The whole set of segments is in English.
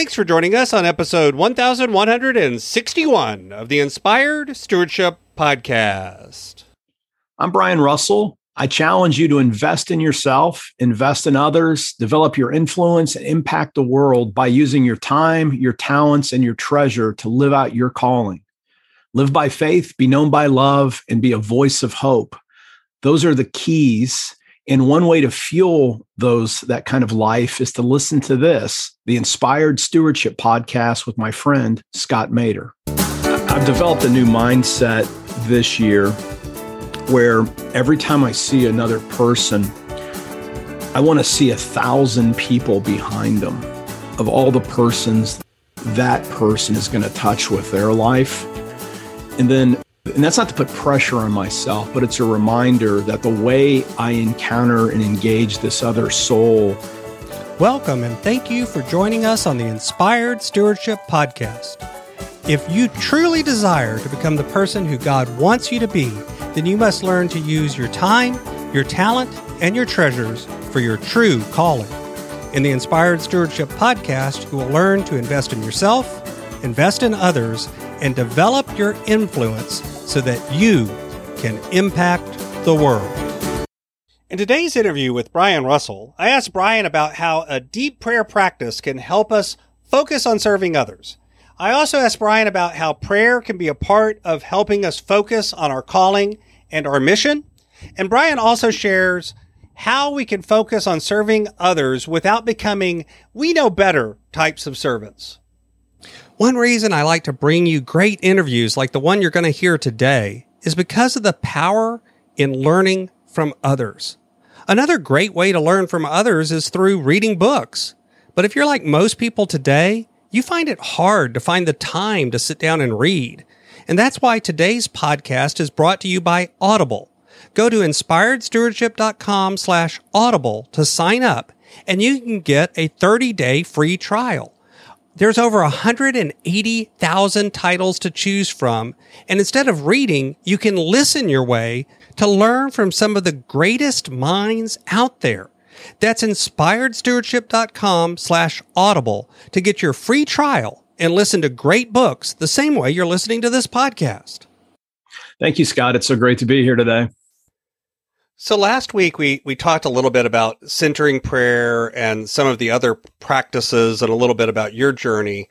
Thanks for joining us on episode 1161 of the Inspired Stewardship Podcast. I'm Brian Russell. I challenge you to invest in yourself, invest in others, develop your influence, and impact the world by using your time, your talents, and your treasure to live out your calling. Live by faith, be known by love, and be a voice of hope. Those are the keys and one way to fuel those that kind of life is to listen to this, the Inspired Stewardship podcast with my friend Scott Mader. I've developed a new mindset this year where every time I see another person, I want to see a thousand people behind them of all the persons that person is going to touch with their life. And then and that's not to put pressure on myself, but it's a reminder that the way I encounter and engage this other soul. Welcome and thank you for joining us on the Inspired Stewardship Podcast. If you truly desire to become the person who God wants you to be, then you must learn to use your time, your talent, and your treasures for your true calling. In the Inspired Stewardship Podcast, you will learn to invest in yourself, invest in others, and develop your influence so that you can impact the world. In today's interview with Brian Russell, I asked Brian about how a deep prayer practice can help us focus on serving others. I also asked Brian about how prayer can be a part of helping us focus on our calling and our mission. And Brian also shares how we can focus on serving others without becoming we know better types of servants. One reason I like to bring you great interviews like the one you're going to hear today is because of the power in learning from others. Another great way to learn from others is through reading books. But if you're like most people today, you find it hard to find the time to sit down and read. And that's why today's podcast is brought to you by Audible. Go to inspiredstewardship.com slash audible to sign up and you can get a 30 day free trial. There's over 180,000 titles to choose from, and instead of reading, you can listen your way to learn from some of the greatest minds out there. That's inspiredstewardship.com slash audible to get your free trial and listen to great books the same way you're listening to this podcast. Thank you, Scott. It's so great to be here today. So last week we we talked a little bit about centering prayer and some of the other practices and a little bit about your journey.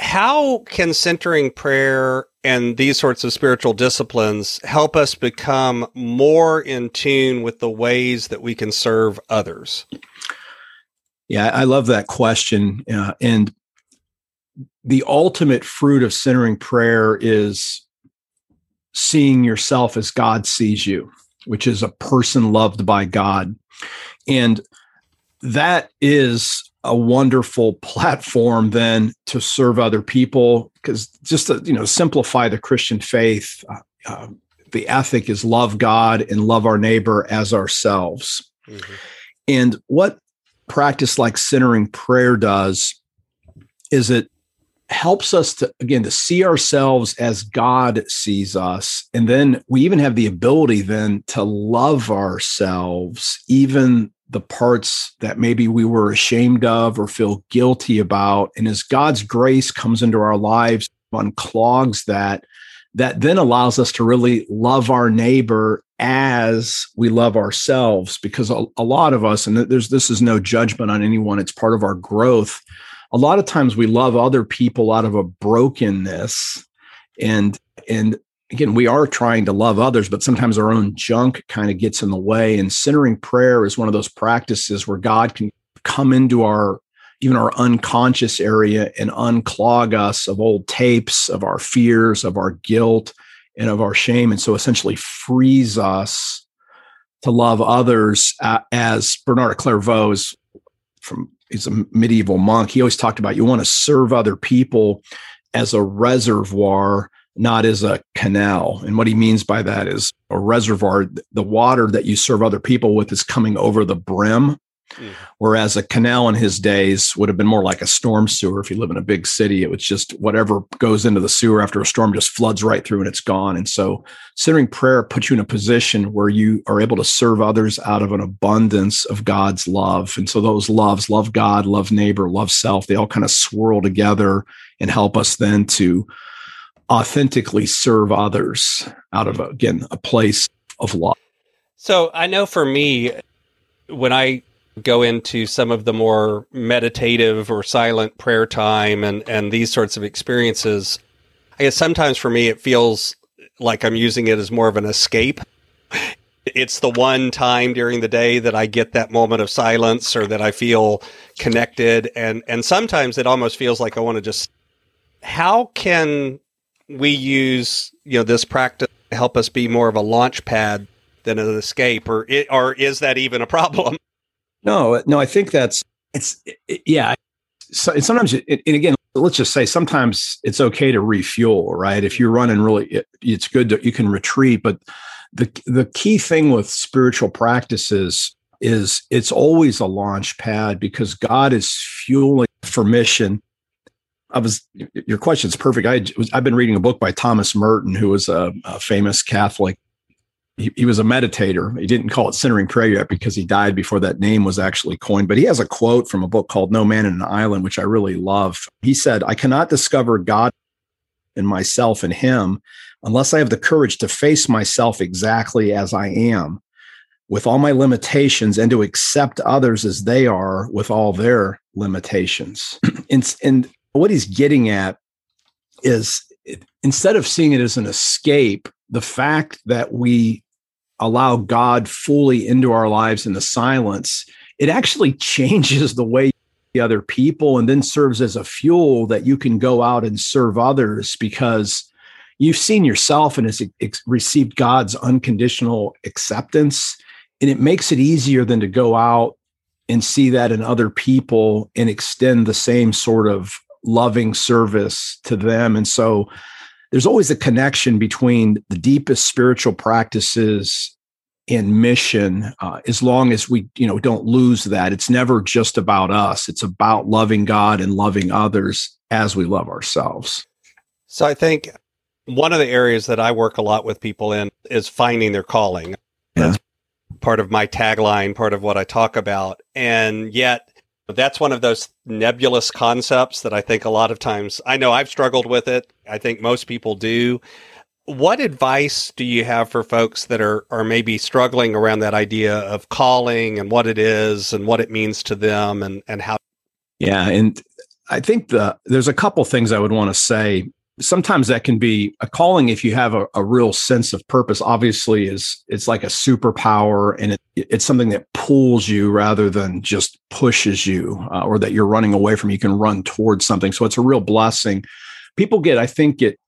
How can centering prayer and these sorts of spiritual disciplines help us become more in tune with the ways that we can serve others? Yeah, I love that question. Uh, and the ultimate fruit of centering prayer is seeing yourself as God sees you which is a person loved by God. And that is a wonderful platform then to serve other people because just to you know simplify the christian faith uh, uh, the ethic is love god and love our neighbor as ourselves mm-hmm. and what practice like centering prayer does is it helps us to again to see ourselves as god sees us. And then we even have the ability then to love ourselves even the parts that maybe we were ashamed of or feel guilty about. And as god's grace comes into our lives unclogs that that then allows us to really love our neighbor as we love ourselves. Because a, a lot of us and there's this is no judgment on anyone. It's part of our growth a lot of times we love other people out of a brokenness and and again we are trying to love others but sometimes our own junk kind of gets in the way and centering prayer is one of those practices where god can come into our even our unconscious area and unclog us of old tapes of our fears of our guilt and of our shame and so essentially frees us to love others uh, as bernard clairvaux is from he's a medieval monk. He always talked about you want to serve other people as a reservoir, not as a canal. And what he means by that is a reservoir, the water that you serve other people with is coming over the brim. Mm. Whereas a canal in his days would have been more like a storm sewer. If you live in a big city, it was just whatever goes into the sewer after a storm just floods right through and it's gone. And so centering prayer puts you in a position where you are able to serve others out of an abundance of God's love. And so those loves, love God, love neighbor, love self, they all kind of swirl together and help us then to authentically serve others out of, again, a place of love. So I know for me, when I go into some of the more meditative or silent prayer time and, and these sorts of experiences, I guess sometimes for me it feels like I'm using it as more of an escape. It's the one time during the day that I get that moment of silence or that I feel connected. And, and sometimes it almost feels like I want to just, how can we use, you know, this practice to help us be more of a launch pad than an escape or it, or is that even a problem? No, no, I think that's it's it, yeah. So sometimes, it, and again, let's just say sometimes it's okay to refuel, right? If you're running really, it, it's good that you can retreat. But the the key thing with spiritual practices is it's always a launch pad because God is fueling for mission. I was your question's perfect. I was I've been reading a book by Thomas Merton, who was a, a famous Catholic he, he was a meditator. He didn't call it centering prayer yet because he died before that name was actually coined. But he has a quote from a book called No Man Is an Island, which I really love. He said, I cannot discover God in myself and him unless I have the courage to face myself exactly as I am with all my limitations and to accept others as they are with all their limitations. and, and what he's getting at is instead of seeing it as an escape, the fact that we allow God fully into our lives in the silence, it actually changes the way the other people and then serves as a fuel that you can go out and serve others because you've seen yourself and has received God's unconditional acceptance. And it makes it easier than to go out and see that in other people and extend the same sort of loving service to them. And so there's always a connection between the deepest spiritual practices and mission uh, as long as we you know don't lose that. It's never just about us. It's about loving god and loving others as we love ourselves. So i think one of the areas that i work a lot with people in is finding their calling. Yeah. that's part of my tagline part of what i talk about. And yet that's one of those nebulous concepts that I think a lot of times I know I've struggled with it. I think most people do. What advice do you have for folks that are are maybe struggling around that idea of calling and what it is and what it means to them and and how Yeah, and I think the there's a couple things I would want to say sometimes that can be a calling if you have a, a, real sense of purpose obviously is it's like a superpower and it, it's something that pulls you rather than just pushes you uh, or that you're running away from. You can run towards something. So it's a real blessing. People get i think get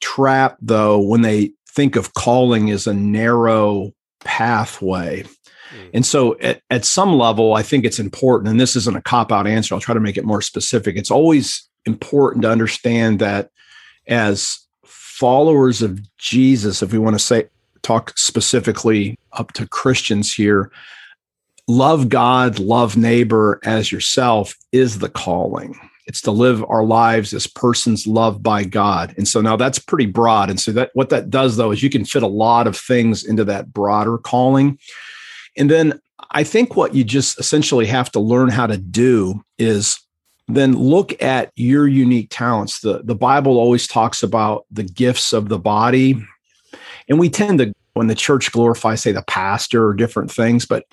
trapped though when they think of calling as a narrow pathway. Hmm. and so at, at some level i think it's important and this isn't a cop out answer i'll try to make it more specific. It's always important to understand that as followers of Jesus, if we want to say talk specifically up to Christians here, love God, love neighbor as yourself is the calling. It's to live our lives as persons loved by God. And so now that's pretty broad. And so that what that does though is you can fit a lot of things into that broader calling. And then I think what you just essentially have to learn how to do is then look at your unique talents. The, the Bible always talks about the gifts of the body. Mm-hmm. And we tend to, when the church glorifies, say the pastor or different things, but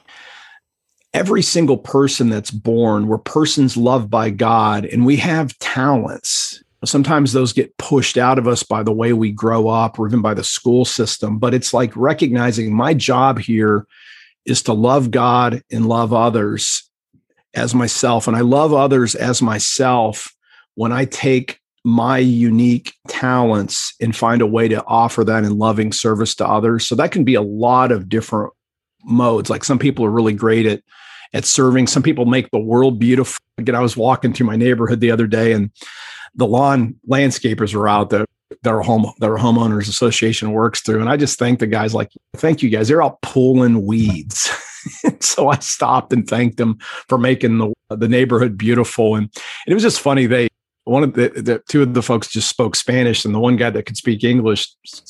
every single person that's born, we're persons loved by God and we have talents. Sometimes those get pushed out of us by the way we grow up or even by the school system. But it's like recognizing my job here is to love God and love others as myself and I love others as myself when I take my unique talents and find a way to offer that in loving service to others. So that can be a lot of different modes. Like some people are really great at at serving. Some people make the world beautiful. Again, I was walking through my neighborhood the other day and the lawn landscapers were out there that our home our homeowners association works through. And I just thank the guys like, thank you guys. They're out pulling weeds. so I stopped and thanked them for making the the neighborhood beautiful. And, and it was just funny. They one of the, the, two of the folks just spoke Spanish, and the one guy that could speak English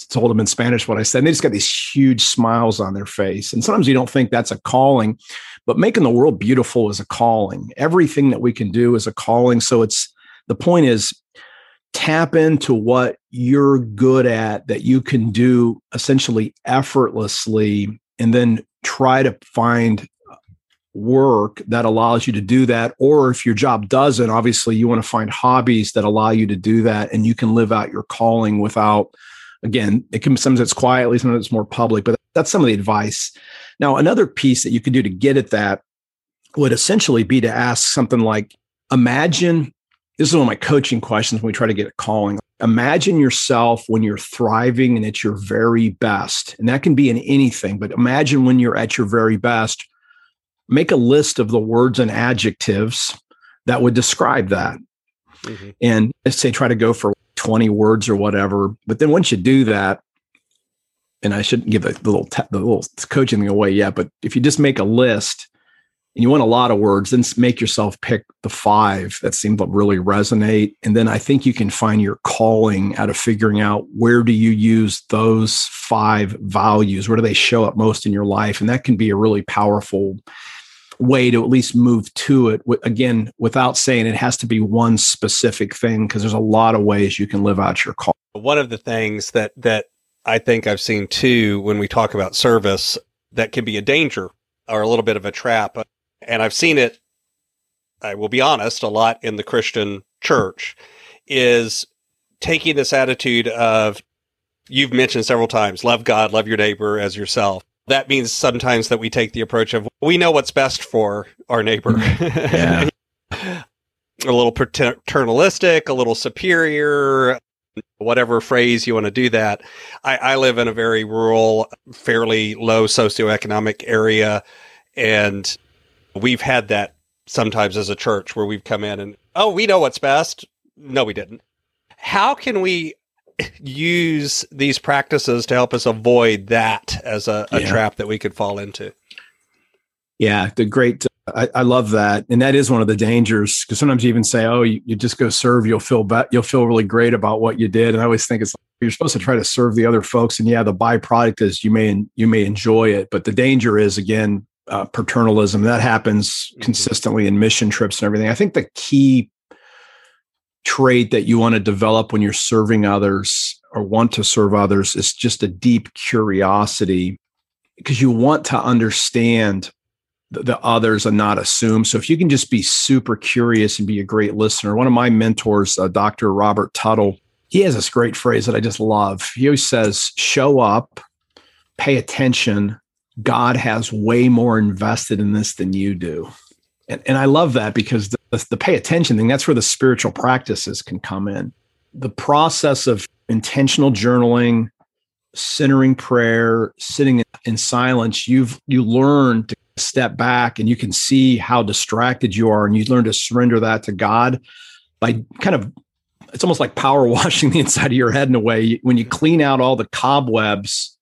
told them in Spanish what I said. And they just got these huge smiles on their face. And sometimes you don't think that's a calling, but making the world beautiful is a calling. Everything that we can do is a calling. So it's the point is tap into what you're good at that you can do essentially effortlessly, and then try to find work that allows you to do that. Or if your job doesn't, obviously you want to find hobbies that allow you to do that and you can live out your calling without, again, it can sometimes it's quietly, sometimes it's more public, but that's some of the advice. Now, another piece that you could do to get at that would essentially be to ask something like, imagine this is one of my coaching questions when we try to get a calling. Imagine yourself when you're thriving and at your very best. And that can be in anything, but imagine when you're at your very best make a list of the words and adjectives that would describe that. Mm-hmm. And let's say try to go for 20 words or whatever. But then once you do that, and I shouldn't give the little te- the little coaching away yet, but if you just make a list and you want a lot of words, then make yourself pick the five that seem to really resonate. And then I think you can find your calling out of figuring out where do you use those five values? Where do they show up most in your life? And that can be a really powerful way to at least move to it again without saying it has to be one specific thing because there's a lot of ways you can live out your call one of the things that that i think i've seen too when we talk about service that can be a danger or a little bit of a trap uh, and i've seen it i will be honest a lot in the christian church is taking this attitude of you've mentioned several times love god love your neighbor as yourself that means sometimes that we take the approach of we know what's best for our neighbor. Mm-hmm. Yeah. a little paternalistic, a little superior, whatever phrase you want to do that. I, I live in a very rural, fairly low socioeconomic area, and we've had that sometimes as a church where we've come in and, oh, we know what's best. No, we didn't. How can we use these practices to help us avoid that as a, a yeah. trap that we could fall into. Yeah, the great. Uh, I, I, love that, and that is one of the dangers because sometimes you even say, "Oh, you, you just go serve, you'll feel be- you'll feel really great about what you did." And I always think it's like, you're supposed to try to serve the other folks, and yeah, the byproduct is you may you may enjoy it, but the danger is again uh, paternalism that happens mm-hmm. consistently in mission trips and everything. I think the key trait that you want to develop when you're serving others or want to serve others is just a deep curiosity because you want to understand the, the, others and not assume. So if you can just be super curious and be a great listener, one of my mentors, uh, Dr. Robert Tuttle, he has this great phrase that I just love. He always says, show up, pay attention. God has way more invested in this than you do. And, and I love that because the, the, the pay attention thing, that's where the spiritual practices can come in. The process of intentional journaling, centering prayer, sitting in, in silence, you've you learn to step back and you can see how distracted you are and you learn to surrender that to God by kind of it's almost like power washing the inside of your head in a way when you clean out all the cobwebs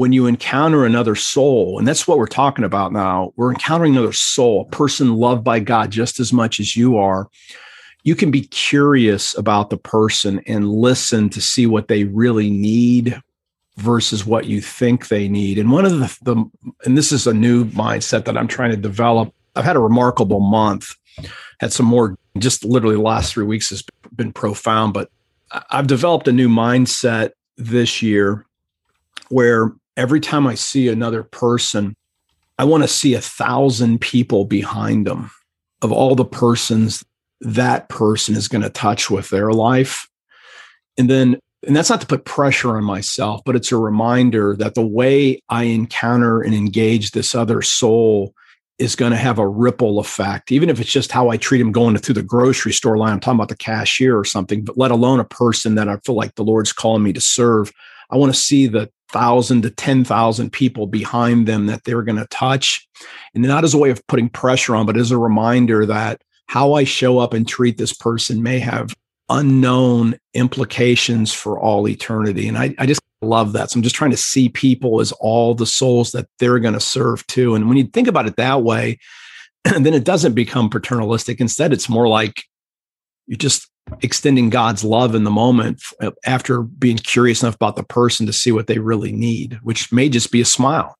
when you encounter another soul, and that's what we're talking about now, we're encountering another soul, a person loved by God just as much as you are. You can be curious about the person and listen to see what they really need versus what you think they need. And one of the, the and this is a new mindset that I'm trying to develop. I've had a remarkable month, had some more, just literally the last three weeks has been profound, but I've developed a new mindset this year where every time I see another person, I want to see a thousand people behind them of all the persons that person is going to touch with their life. And then, and that's not to put pressure on myself, but it's a reminder that the way I encounter and engage this other soul is going to have a ripple effect, even if it's just how I treat him going through the grocery store line. I'm talking about the cashier or something, but let alone a person that I feel like the Lord's calling me to serve. I want to see the thousand to 10,000 people behind them that they're going to touch. And not as a way of putting pressure on, but as a reminder that how I show up and treat this person may have unknown implications for all eternity. And I, I just love that. So I'm just trying to see people as all the souls that they're going to serve too. And when you think about it that way, then it doesn't become paternalistic. Instead, it's more like you're just extending God's love in the moment uh, after being curious enough about the person to see what they really need, which may just be a smile.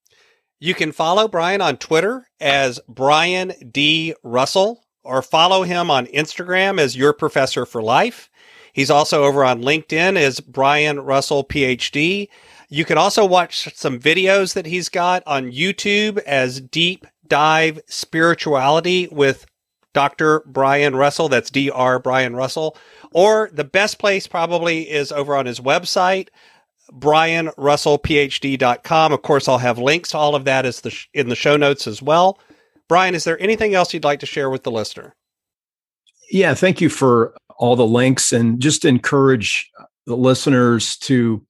You can follow Brian on Twitter as Brian D. Russell or follow him on Instagram as your professor for life. He's also over on LinkedIn as Brian Russell PhD. You can also watch some videos that he's got on YouTube as Deep Dive Spirituality with Dr. Brian Russell. That's Dr. Brian Russell. Or the best place probably is over on his website, brianrussellphd.com. Of course, I'll have links to all of that as the sh- in the show notes as well. Brian, is there anything else you'd like to share with the listener? Yeah, thank you for all the links and just encourage the listeners to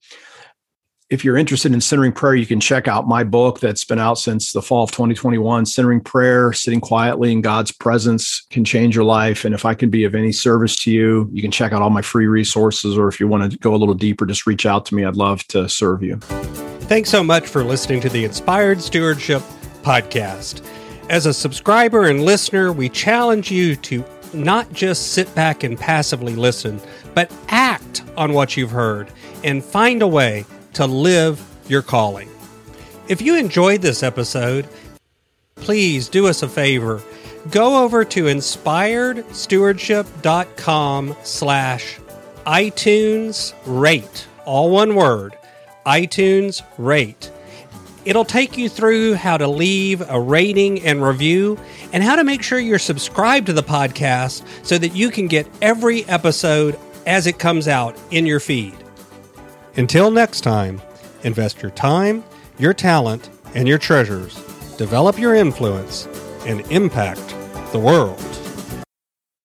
if you're interested in centering prayer, you can check out my book that's been out since the fall of 2021. Centering prayer, sitting quietly in God's presence can change your life. And if I can be of any service to you, you can check out all my free resources. Or if you want to go a little deeper, just reach out to me. I'd love to serve you. Thanks so much for listening to the Inspired Stewardship Podcast. As a subscriber and listener, we challenge you to not just sit back and passively listen, but act on what you've heard and find a way to live your calling. If you enjoyed this episode, please do us a favor. Go over to inspiredstewardship.com slash iTunes rate, all one word, iTunes rate. It'll take you through how to leave a rating and review and how to make sure you're subscribed to the podcast so that you can get every episode as it comes out in your feed. Until next time, invest your time, your talent, and your treasures. Develop your influence and impact the world.